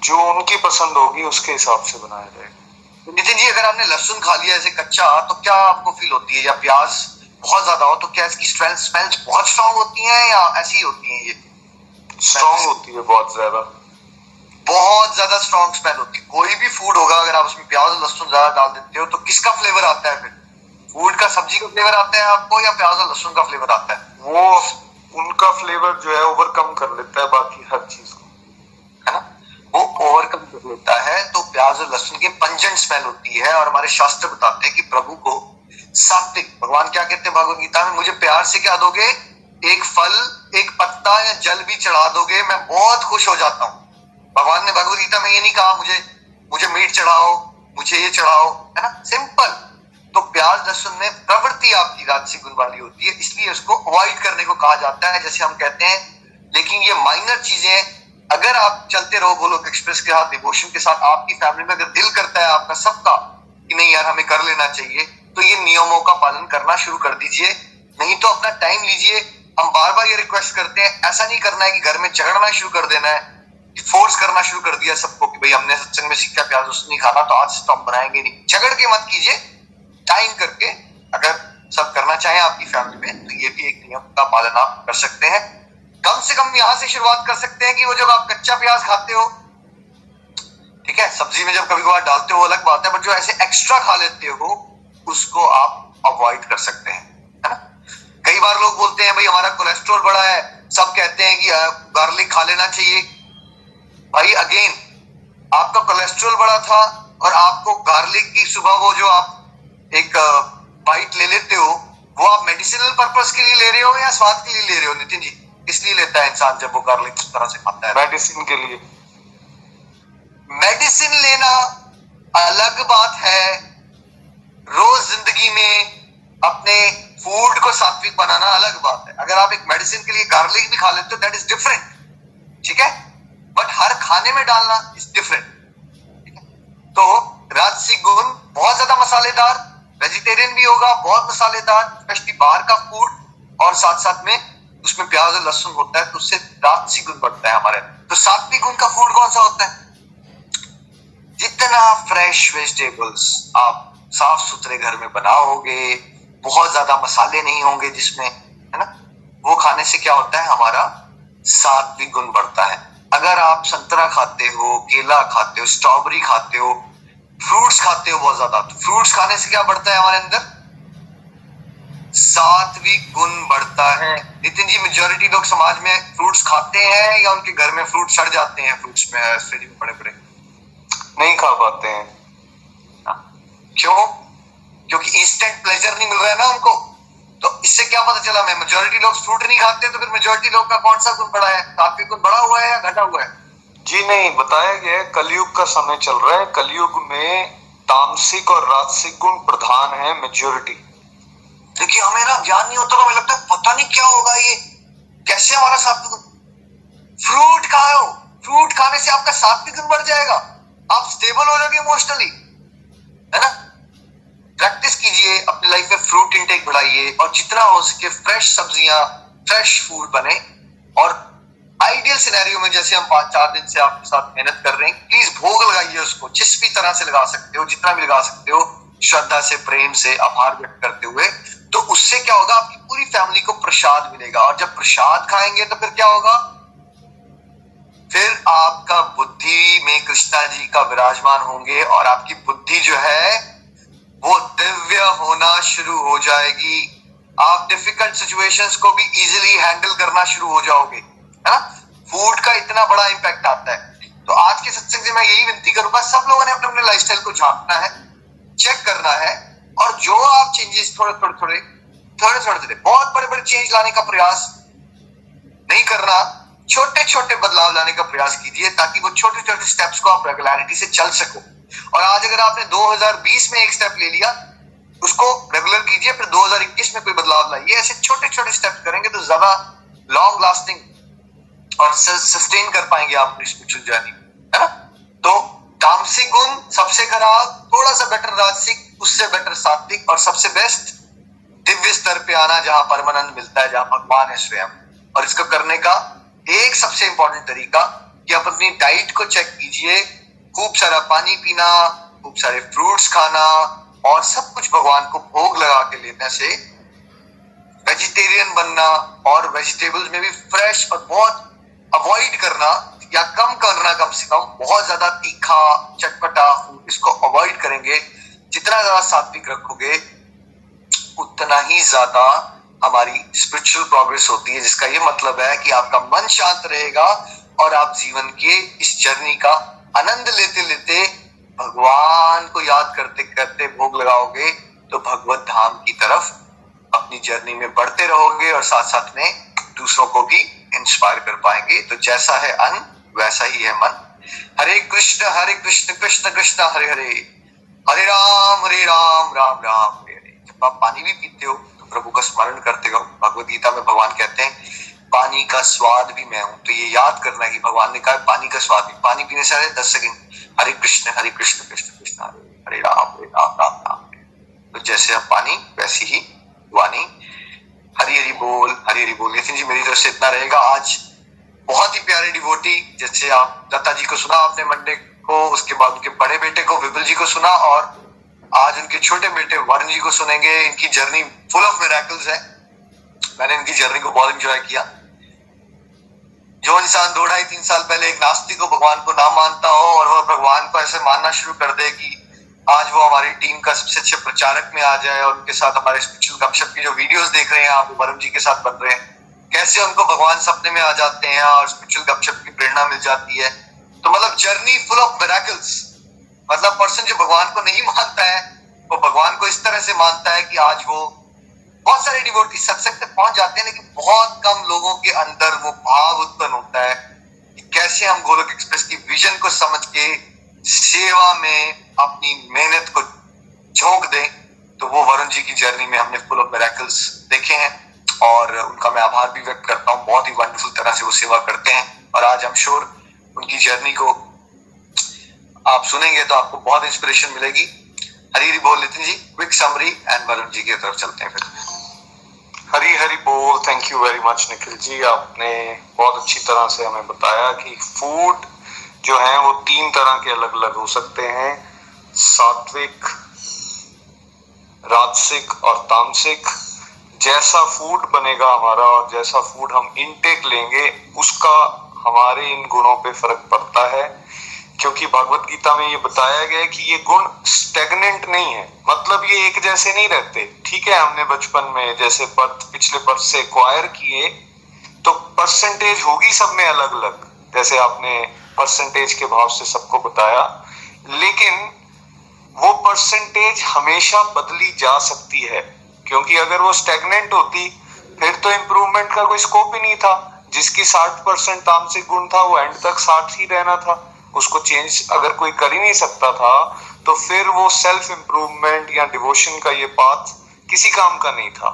जो उनकी पसंद होगी उसके हिसाब से बनाया जाएगा। नितिन जी अगर आपने लहसुन खा लिया ऐसे कच्चा तो क्या आपको फील होती है? या प्याज बहुत ज़्यादा हो तो क्या इसकी स्मेल्स बहुत स्ट्रांग होती हैं या ऐसी होती हैं ये? स्ट्रांग होती है बहुत ज़्यादा। बहुत ज़्यादा स्ट्रॉन्ग स्मेल होती है। कोई भी फ़ूड होगा अगर आप उसमें प्याज और लहसुन ज़्यादा डाल देते हो तो किसका फ्लेवर आता है फिर? फ़ूड का सब्ज़ी का फ्लेवर आता है आपको या प्याज और लहसुन का फ्लेवर आता है? वो उनका फ्लेवर जो है ओवरकम कर लेता है बाकी हर चीज़ को। है ना? वो ओवरकम कर लेता है तो प्याज और लहसुन की पंजन स्मेल होती है और हमारे शास्त्र बताते हैं कि प्रभु को सात्विक भगवान क्या कहते हैं भगवत गीता में? मुझे प्यार से क्या दोगे? एक फल एक पत्ता या जल भी चढ़ा दोगे मैं बहुत खुश हो जाता हूँ। भगवान ने भगवत गीता में ये नहीं कहा मुझे मुझे मीट चढ़ाओ मुझे ये चढ़ाओ है ना? सिंपल तो प्याज लहसुन में प्रवृत्ति आपकी राजसी गुण वाली होती है, इसलिए उसको अवॉइड करने को कहा जाता है, जैसे हम कहते हैं। लेकिन ये माइनर चीज़ें, अगर आप चलते रहो गोलोक एक्सप्रेस के साथ डिवोशन के साथ, आपकी फैमिली में अगर दिल करता है आपका सबका कि नहीं यार, हमें कर लेना चाहिए तो ये नियमों का पालन करना शुरू कर दीजिए। नहीं तो अपना टाइम लीजिए। हम बार बार ये रिक्वेस्ट करते हैं, ऐसा नहीं करना है कि घर में झगड़ना शुरू कर देना है फोर्स करना शुरू कर दिया सबको कि भाई हमने सत्संग में सीखा, प्याज उस नहीं खाना तो आज से तो हम बनाएँगे नहीं। झगड़ के मत कीजिए। टाइम करके अगर सब करना चाहें आपकी फैमिली में तो ये भी एक नियम का पालन आप कर सकते हैं। कम से कम यहाँ से शुरुआत कर सकते हैं कि वो जब आप कच्चा प्याज खाते हो, ठीक है, सब्ज़ी में जब कभी कभार डालते हो, अलग बात है बट जो ऐसे एक्स्ट्रा खा लेते हो, उसको आप अवॉइड कर सकते हैं, है ना? कई बार लोग बोलते हैं, भाई, हमारा कोलेस्ट्रॉल बड़ा है। सब कहते हैं कि गार्लिक खा लेना चाहिए। भाई अगेन आपका कोलेस्ट्रॉल बड़ा था और आपको गार्लिक की सुबह वो जो आप एक बाइट ले लेते हो वो आप मेडिसिनल पर्पज के लिए ले रहे हो या स्वाद के लिए ले रहे हो? नितिन जी इसलिए लेता है इंसान जब वो गार्लिक इस तरह से खाता है? मेडिसिन के लिए। मेडिसिन लेना अलग बात है। रोज ज़िंदगी में अपने फ़ूड को सात्विक बनाना अलग बात है। अगर आप एक मेडिसिन के लिए गार्लिक भी खा लेते हो दैट इज़ डिफरेंट ठीक है? बट हर खाने में डालना इज़ डिफरेंट तो राजसिक गुण बहुत ज़्यादा मसालेदार वेजिटेरियन भी होगा, बहुत मसालेदार स्पेशली बाहर का फ़ूड और साथ साथ में उसमें प्याज और लहसुन होता है तो उससे राजसिक गुण बढ़ता है हमारे। तो सात्विक गुण का फ़ूड कौन सा होता है? जितना फ्रेश वेजिटेबल्स आप साफ़ सुथरे घर में बनाओगे, बहुत ज़्यादा मसाले नहीं होंगे जिसमें, है ना? वो खाने से क्या होता है? हमारा सात्विक गुण बढ़ता है। अगर आप संतरा खाते हो, केला खाते हो स्ट्रॉबेरी खाते हो फ्रूट्स खाते हो बहुत ज़्यादा। तो फ्रूट्स खाने से क्या बढ़ता है हमारे अंदर? सात्विक गुण बढ़ता है। नितिन जी मेजोरिटी लोग समाज में फ्रूट्स खाते हैं या उनके घर में फ्रूट सड़ जाते हैं फ्रूट्स में फ्रिज में बड़े बड़े नहीं खा पाते हैं। क्यों? क्योंकि इंस्टेंट प्लेजर नहीं मिल रहा है ना उनको। तो इससे क्या पता चला मैं मेजोरिटी लोग फ्रूट नहीं खाते तो फिर मेजोरिटी लोग का कौन सा गुण बढ़ा है? सात्विक गुण बढ़ा हुआ है या घटा हुआ है? जी नहीं, बताया गया है, कलयुग का समय चल रहा है। कलयुग में तामसिक और राजसिक गुण प्रधान है मेजोरिटी देखिए, हमें ना ज्ञान नहीं होता तो हमें लगता है, पता नहीं क्या होगा ये। कैसे हमारा सात्विक गुण? फ्रूट खाओ। फ्रूट खाने से आपका सात्विक गुण बढ़ जाएगा। आप स्टेबल हो जाओगे इमोशनली है ना? प्रैक्टिस कीजिए, अपनी लाइफ में फ्रूट इंटेक बढ़ाइए और जितना हो सके फ्रेश सब्ज़ियाँ फ्रेश फ़ूड बने और आइडियल सिनेरियो में जैसे हम पाँच चार दिन से आपके साथ मेहनत कर रहे हैं प्लीज़ भोग लगाइए उसको, जिस भी तरह से लगा सकते हो, जितना भी लगा सकते हो, श्रद्धा से, प्रेम से, आभार व्यक्त करते हुए। तो उससे क्या होगा, आपकी पूरी फैमिली को प्रसाद मिलेगा। और जब प्रसाद खाएँगे तो फिर क्या होगा? फिर आपका बुद्धि में कृष्णा जी का विराजमान होंगे और आपकी बुद्धि जो है, वो दिव्य होना शुरू हो जाएगी। आप डिफ़िकल्ट सिचुएशंस को भी इजीली हैंडल करना शुरू हो जाओगे। ना फ़ूड का इतना बड़ा इंपैक्ट आता है। तो आज के सत्संग से मैं यही विनती करूँगा, सब लोगों ने अपने अपने लाइफस्टाइल को झांकना है चेक करना है, और जो आप चेंजेस थोड़े थोड़े थोड़े थोड़े थोड़े थोड़े, बहुत बड़े बड़े चेंज लाने का प्रयास नहीं करना, छोटे छोटे बदलाव लाने का प्रयास कीजिए, ताकि वो छोटे छोटे स्टेप्स को आप रेगुलरिटी से चल सको। और आज अगर आपने 2020 में एक स्टेप ले लिया, उसको रेगुलर कीजिए, फिर 2021 में कोई बदलाव लाइए, ऐसे छोटे छोटे स्टेप करेंगे तो ज़्यादा लॉन्ग लास्टिंग और सस्टेन कर पाएँगे आप अपनी स्पिरिचुअल जर्नी है ना? तो तामसिक गुण सबसे खराब थोड़ा सा बेटर राजसिक उससे बेटर सात्विक और सबसे बेस्ट दिव्य स्तर पे आना जहाँ परमानंद मिलता है, जहाँ भगवान है स्वयं। और इसको करने का एक सबसे इंपॉर्टेंट तरीका कि आप अपनी डाइट को चेक कीजिए, खूब सारा पानी पीना, खूब सारे फ्रूट्स खाना और सब कुछ भगवान को भोग लगा के लेने से वेजिटेरियन बनना और वेजिटेबल्स में भी फ्रेश और बहुत अवॉइड करना या कम करना कम से कम बहुत ज़्यादा तीखा, चटपटा इसको अवॉइड करेंगे। जितना ज़्यादा सात्विक रखोगे, उतना ही ज़्यादा हमारी स्पिरिचुअल प्रोग्रेस होती है, जिसका ये मतलब है कि आपका मन शांत रहेगा और आप जीवन के इस जर्नी का आनंद लेते लेते भगवान को याद करते करते भोग लगाओगे तो भगवत धाम की तरफ़ अपनी जर्नी में बढ़ते रहोगे और साथ साथ में दूसरों को भी इंस्पायर कर पाएँगे। तो जैसा है अन्न वैसा ही है मन। हरे कृष्ण हरे कृष्ण कृष्ण कृष्ण, हरे हरे। हरे राम हरे राम राम राम, हरे हरे। जब आप पानी भी पीते हो तो प्रभु का स्मरण करते हो भगवत गीता में भगवान कहते हैं, पानी का स्वाद भी मैं हूँ। तो ये याद करना है कि भगवान ने कहा, पानी का स्वाद भी पानी पीने से दस सेकेंड। हरे कृष्ण हरे कृष्ण कृष्ण कृष्ण, हरे हरे राम हरे राम राम राम तो जैसे हम पानी, वैसी ही वाणी हरी हरी बोल हरी हरी बोल। नितिन जी, मेरी तरफ़ से इतना रहेगा। आज बहुत ही प्यारे डिवोटी जैसे आप दत्ता जी को सुना आपने मंडे को, उसके बाद उनके बड़े बेटे को, विपुल जी को सुना, और आज उनके छोटे बेटे वरुण जी को सुनेंगे। इनकी जर्नी फुल ऑफ़ मेराकल्स है। मैंने इनकी जर्नी को बहुत इंजॉय किया। जो इंसान दो ढाई तीन साल पहले एक नास्तिक को भगवान को ना मानता हो, और वह भगवान को ऐसे मानना शुरू कर दे कि आज वो हमारी टीम का सबसे अच्छे प्रचारक में आ जाए और उनके साथ हमारे स्पिरिचुअल गपशप की जो वीडियोस देख रहे हैं आप वरुण जी के साथ बन रहे हैं। कैसे उनको भगवान सपने में आ जाते हैं और स्पिरिचुअल गपशप की प्रेरणा मिल जाती है। तो मतलब जर्नी फुल ऑफ़ मेराकल्स मतलब पर्सन जो भगवान को नहीं मानता है, वो भगवान को इस तरह से मानता है कि आज वो बहुत सारे डिवोटी सत्संग तक पहुँच जाते हैं, लेकिन बहुत कम लोगों के अंदर वो भाव उत्पन्न होता है कि कैसे हम गोलक एक्सप्रेस की विजन को समझ के सेवा में अपनी मेहनत को झोंक दें तो वो वरुण जी की जर्नी में हमने फुल ऑफ़ मेरेकल्स देखे हैं। और उनका मैं आभार भी व्यक्त करता हूँ। बहुत ही वंडरफुल तरह से वो सेवा करते हैं। और आज हम श्योर उनकी जर्नी को आप सुनेंगे तो आपको बहुत इंस्पिरेशन मिलेगी। हरी हरी बोल Nitin ji quick summary and Varun ji की तरफ़ चलते हैं फिर। हरी हरी बोल thank you very much Nikhil ji. आपने बहुत अच्छी तरह से हमें बताया कि फ़ूड जो है, वो तीन तरह के अलग अलग हो सकते हैं। सात्विक, राजसिक और तामसिक। जैसा फ़ूड बनेगा हमारा और जैसा फ़ूड हम इनटेक लेंगे, उसका हमारे इन गुणों पे फ़र्क पड़ता है। क्योंकि भगवत गीता में ये बताया गया है कि ये गुण स्टेगनेंट नहीं है। मतलब ये एक जैसे नहीं रहते। ठीक है, हमने बचपन में जैसे पर्थ पिछले पर्थ से एक्वायर किए तो परसेंटेज होगी सब में अलग अलग जैसे आपने परसेंटेज के भाव से सबको बताया। लेकिन वो परसेंटेज हमेशा बदली जा सकती है, क्योंकि अगर वो स्टेगनेंट होती, फिर तो इम्प्रूवमेंट का कोई स्कोप ही नहीं था। जिसकी साठ परसेंट तामसिक गुण था, वो एंड तक साठ ही रहना था। उसको चेंज अगर कोई कर ही नहीं सकता था तो फिर वो सेल्फ इम्प्रूवमेंट या डिवोशन का ये पाथ किसी काम का नहीं था।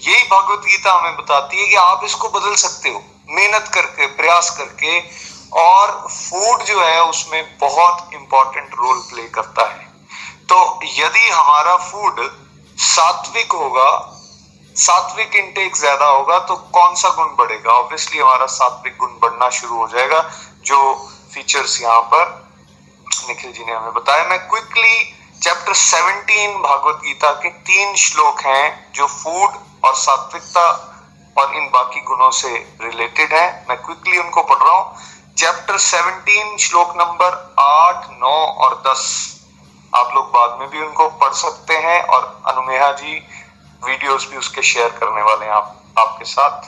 यही भगवत गीता हमें बताती है कि आप इसको बदल सकते हो। मेहनत करके, प्रयास करके और फ़ूड जो है उसमें बहुत इंपॉर्टेंट रोल प्ले करता है। तो यदि हमारा फ़ूड सात्विक होगा, सात्विक इनटेक ज़्यादा होगा तो कौन सा गुण बढ़ेगा? ऑब्वियसली हमारा सात्विक गुण बढ़ना शुरू हो जाएगा, जो फीचर्स यहाँ पर निखिल जी ने हमें बताया। मैं क्विकली चैप्टर 17 भागवत गीता के तीन श्लोक हैं, जो फ़ूड और सात्विकता और इन बाकी गुणों से रिलेटेड है। मैं क्विकली उनको पढ़ रहा हूँ। चैप्टर 17 श्लोक नंबर आठ, नौ और दस। आप लोग बाद में भी उनको पढ़ सकते हैं और अनुमेहा जी वीडियोस भी उसके शेयर करने वाले हैं आप, आपके साथ।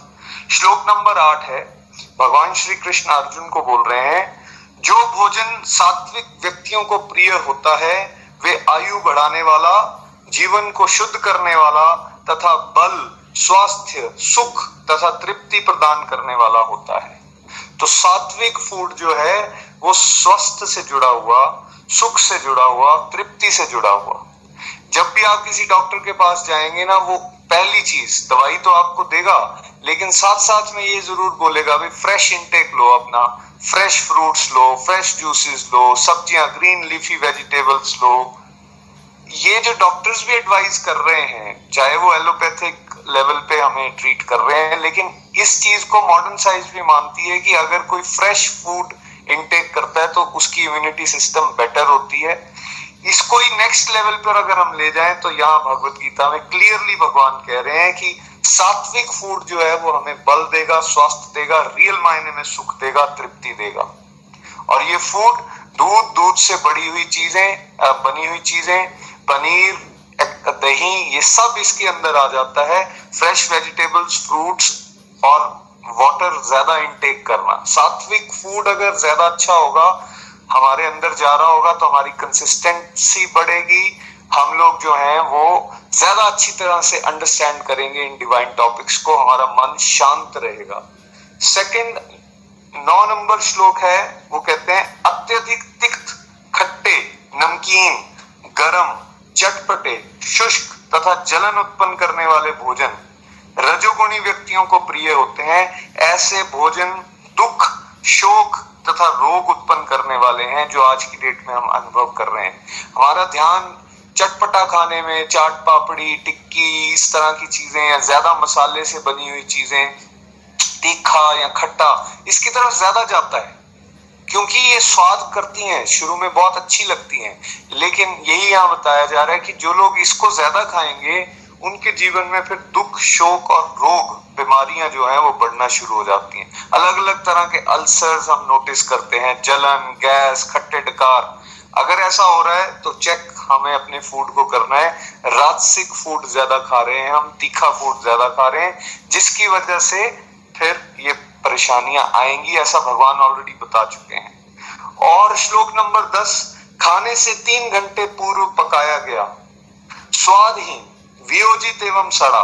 श्लोक नंबर आठ है, भगवान श्री कृष्ण अर्जुन को बोल रहे हैं, जो भोजन सात्विक व्यक्तियों को प्रिय होता है, वे आयु बढ़ाने वाला, जीवन को शुद्ध करने वाला तथा बल, स्वास्थ्य, सुख तथा तृप्ति प्रदान करने वाला होता है। तो सात्विक फ़ूड जो है, वो स्वस्थ से जुड़ा हुआ, सुख से जुड़ा हुआ, तृप्ति से जुड़ा हुआ। जब भी आप किसी डॉक्टर के पास जाएँगे ना, वो पहली चीज़, दवाई तो आपको देगा, लेकिन साथ साथ में ये ज़रूर बोलेगा, भाई फ्रेश इंटेक लो अपना फ्रेश फ्रूट्स लो फ्रेश जूसेस लो, सब्ज़ियाँ ग्रीन लीफी वेजिटेबल्स लो। ये जो डॉक्टर्स भी एडवाइस कर रहे हैं, चाहे वो एलोपैथिक लेवल पे हमें ट्रीट कर रहे हैं, लेकिन इस चीज़ को मॉडर्न साइंस भी मानती है कि अगर कोई फ्रेश फ़ूड इनटेक करता है तो उसकी इम्यूनिटी सिस्टम बेटर होती है। इसको ही नेक्स्ट लेवल पर अगर हम ले जाएँ तो यहाँ भगवत गीता में क्लियरली भगवान कह रहे हैं कि सात्विक फ़ूड जो है, वो हमें बल देगा, स्वास्थ्य देगा रियल मायने में सुख देगा, तृप्ति देगा। और ये फ़ूड दूध दूध से बड़ी हुई चीज़ें बनी हुई चीज़ें, पनीर दही ये सब इसके अंदर आ जाता है। फ्रेश वेजिटेबल्स फ्रूट्स और वाटर ज़्यादा इनटेक करना। सात्विक फ़ूड अगर ज़्यादा अच्छा होगा, हमारे अंदर जा रहा होगा तो हमारी कंसिस्टेंसी बढ़ेगी। हम लोग जो है, वो ज़्यादा अच्छी तरह से अंडरस्टैंड करेंगे इन डिवाइन टॉपिक्स को। हमारा मन शांत रहेगा। सेकंड नौ नंबर श्लोक है, वो कहते हैं, अत्यधिक तिक्त खट्टे, नमकीन, गरम चटपटे शुष्क तथा जलन उत्पन्न करने वाले भोजन। रजोगुणी व्यक्तियों को प्रिय होते हैं। ऐसे भोजन दुख, शोक तथा रोग उत्पन्न करने वाले हैं, जो आज की डेट में हम अनुभव कर रहे हैं। हमारा ध्यान चटपटा खाने में, चाट पापड़ी, टिक्की, इस तरह की चीज़ें या ज़्यादा मसाले से बनी हुई चीज़ें, तीखा या खट्टा, इसकी तरफ़ ज़्यादा जाता है। क्योंकि ये स्वाद करती हैं, शुरू में बहुत अच्छी लगती हैं। लेकिन यही यहाँ बताया जा रहा है कि जो लोग इसको ज़्यादा खाएँगे, उनके जीवन में फिर दुख, शोक और रोग, बीमारियाँ जो है, वो बढ़ना शुरू हो जाती हैं। अलग अलग तरह के अल्सर्स हम नोटिस करते हैं, जलन, गैस, खट्टे डकार। अगर ऐसा हो रहा है तो चेक हमें अपने फ़ूड को करना है। राजसिक फ़ूड ज़्यादा खा रहे हैं हम, तीखा फ़ूड ज़्यादा खा रहे हैं, जिसकी वजह से फिर ये परेशानियाँ आएँगी, ऐसा भगवान ऑलरेडी बता चुके हैं। और श्लोक नंबर दस, खाने से तीन घंटे पूर्व पकाया गया। स्वादहीन, वियोजित एवं सड़ा,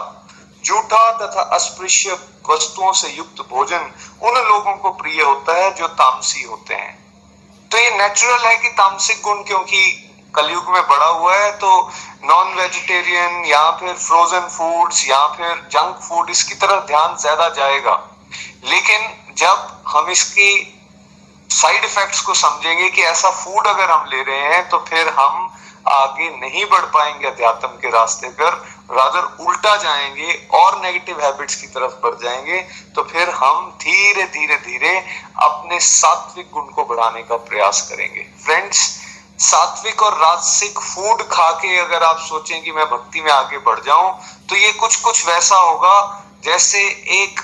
जूठा तथा अस्पृश्य वस्तुओं से युक्त भोजन उन लोगों को प्रिय होता है जो तामसी होते हैं। तो ये नेचुरल है कि तामसिक गुण क्योंकि कलयुग में बड़ा हुआ है तो नॉन वेजिटेरियन या फिर फ्रोजन फूड्स या फिर जंक फ़ूड इसकी तरफ़ ध्यान ज़्यादा जाएगा। लेकिन जब हम इसकी साइड इफेक्ट्स को समझेंगे कि ऐसा फ़ूड अगर हम ले रहे हैं तो फिर हम आगे नहीं बढ़ पाएँगे अध्यात्म के रास्ते पर रादर उल्टा जाएँगे और नेगेटिव हैबिट्स की तरफ़ बढ़ जाएँगे तो फिर हम धीरे धीरे धीरे अपने सात्विक गुण को बढ़ाने का प्रयास करेंगे। फ्रेंड्स सात्विक और राजसिक फ़ूड खा के अगर आप सोचें कि मैं भक्ति में आगे बढ़ जाऊँ तो ये कुछ कुछ वैसा होगा, जैसे एक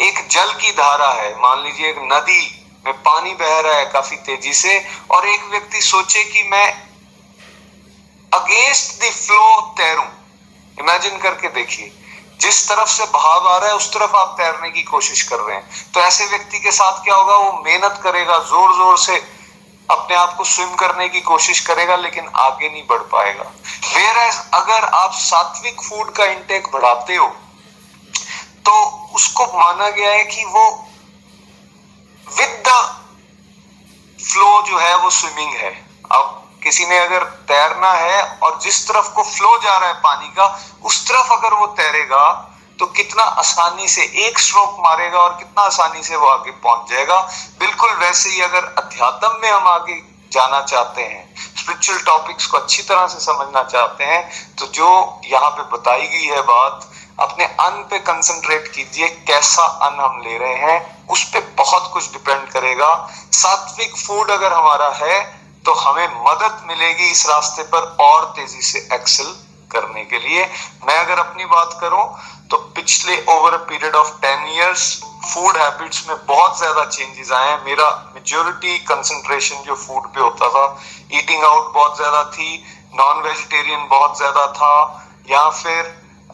एक जल की धारा है। मान लीजिए एक नदी में पानी बह रहा है काफ़ी तेज़ी से, और एक व्यक्ति सोचे कि मैं अगेंस्ट द फ्लो तैरूं। इमेजिन करके देखिए, जिस तरफ़ से भाव आ रहा है, उस तरफ़ आप तैरने की कोशिश कर रहे हैं। तो ऐसे व्यक्ति के साथ क्या होगा? वो मेहनत करेगा ज़ोर ज़ोर से अपने आप को स्विम करने की कोशिश करेगा, लेकिन आगे नहीं बढ़ पाएगा। वेर अगर आप सात्विक फ़ूड का इंटेक बढ़ाते हो तो उसको माना गया है कि वो विद द फ्लो जो है, वो स्विमिंग है। अब किसी ने अगर तैरना है और जिस तरफ़ को फ्लो जा रहा है पानी का, उस तरफ़ अगर वो तैरेगा तो कितना आसानी से एक स्ट्रोक मारेगा और कितना आसानी से वो आगे पहुँच जाएगा। बिल्कुल वैसे ही अगर अध्यात्म में हम आगे जाना चाहते हैं स्पिरिचुअल टॉपिक्स को अच्छी तरह से समझना चाहते हैं तो जो यहाँ पे बताई गई है बात अपने अन्न पे कंसंट्रेट कीजिए, कैसा अन्न हम ले रहे हैं, उस पर बहुत कुछ डिपेंड करेगा। सात्विक फ़ूड अगर हमारा है तो हमें मदद मिलेगी इस रास्ते पर और तेज़ी से एक्सेल करने के लिए। मैं अगर अपनी बात करूँ तो पिछले over a period of ten years food habits में बहुत ज़्यादा चेंजेस आए हैं। मेरा मेजोरिटी कंसंट्रेशन जो फ़ूड पे होता था ईटिंग आउट बहुत ज़्यादा थी नॉन वेजिटेरियन बहुत ज़्यादा था, या फिर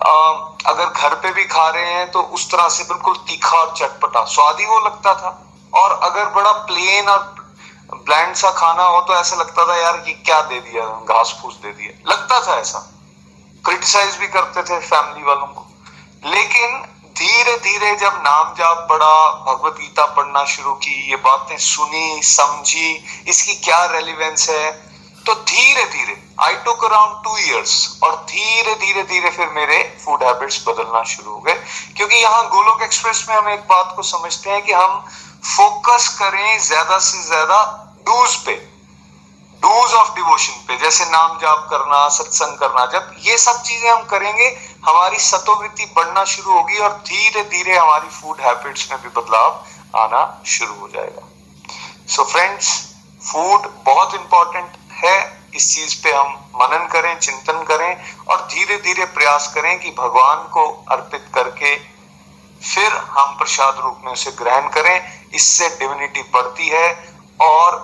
अगर घर पे भी खा रहे हैं तो उस तरह से बिल्कुल तीखा और चटपटा। स्वाद ही वो लगता था। और अगर बड़ा प्लेन और ब्लैंड सा खाना हो तो ऐसा लगता था, यार कि क्या दे दिया घास फूस दे दिया। लगता था ऐसा। क्रिटिसाइज भी करते थे फैमिली वालों को। लेकिन धीरे धीरे जब नाम जाप पढ़ा भगवत गीता पढ़ना शुरू की, ये बातें सुनी, समझी, इसकी क्या रेलिवेंस है तो धीरे धीरे I took around two years और धीरे धीरे धीरे फिर मेरे फ़ूड हैबिट्स बदलना शुरू हो गए। क्योंकि यहाँ गोलोक एक्सप्रेस में हम एक बात को समझते हैं कि हम फोकस करें ज़्यादा से ज़्यादा डूज पे डूज ऑफ़ डिवोशन पे, जैसे नाम जाप करना, सत्संग करना, जब ये सब चीज़ें हम करेंगे, हमारी सतोवृत्ति बढ़ना शुरू होगी और धीरे धीरे हमारी फ़ूड हैबिट्स में भी बदलाव आना शुरू हो जाएगा। सो फ्रेंड्स फ़ूड बहुत इंपॉर्टेंट है, इस चीज़ पे हम मनन करें, चिंतन करें और धीरे धीरे प्रयास करें कि भगवान को अर्पित करके फिर हम प्रसाद रूप में उसे ग्रहण करें। इससे डिविनिटी बढ़ती है और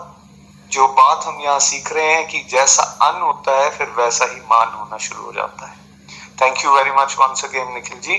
जो बात हम यहाँ सीख रहे हैं कि जैसा अन्न होता है, फिर वैसा ही मान होना शुरू हो जाता है। Thank you very much once again Nikhil ji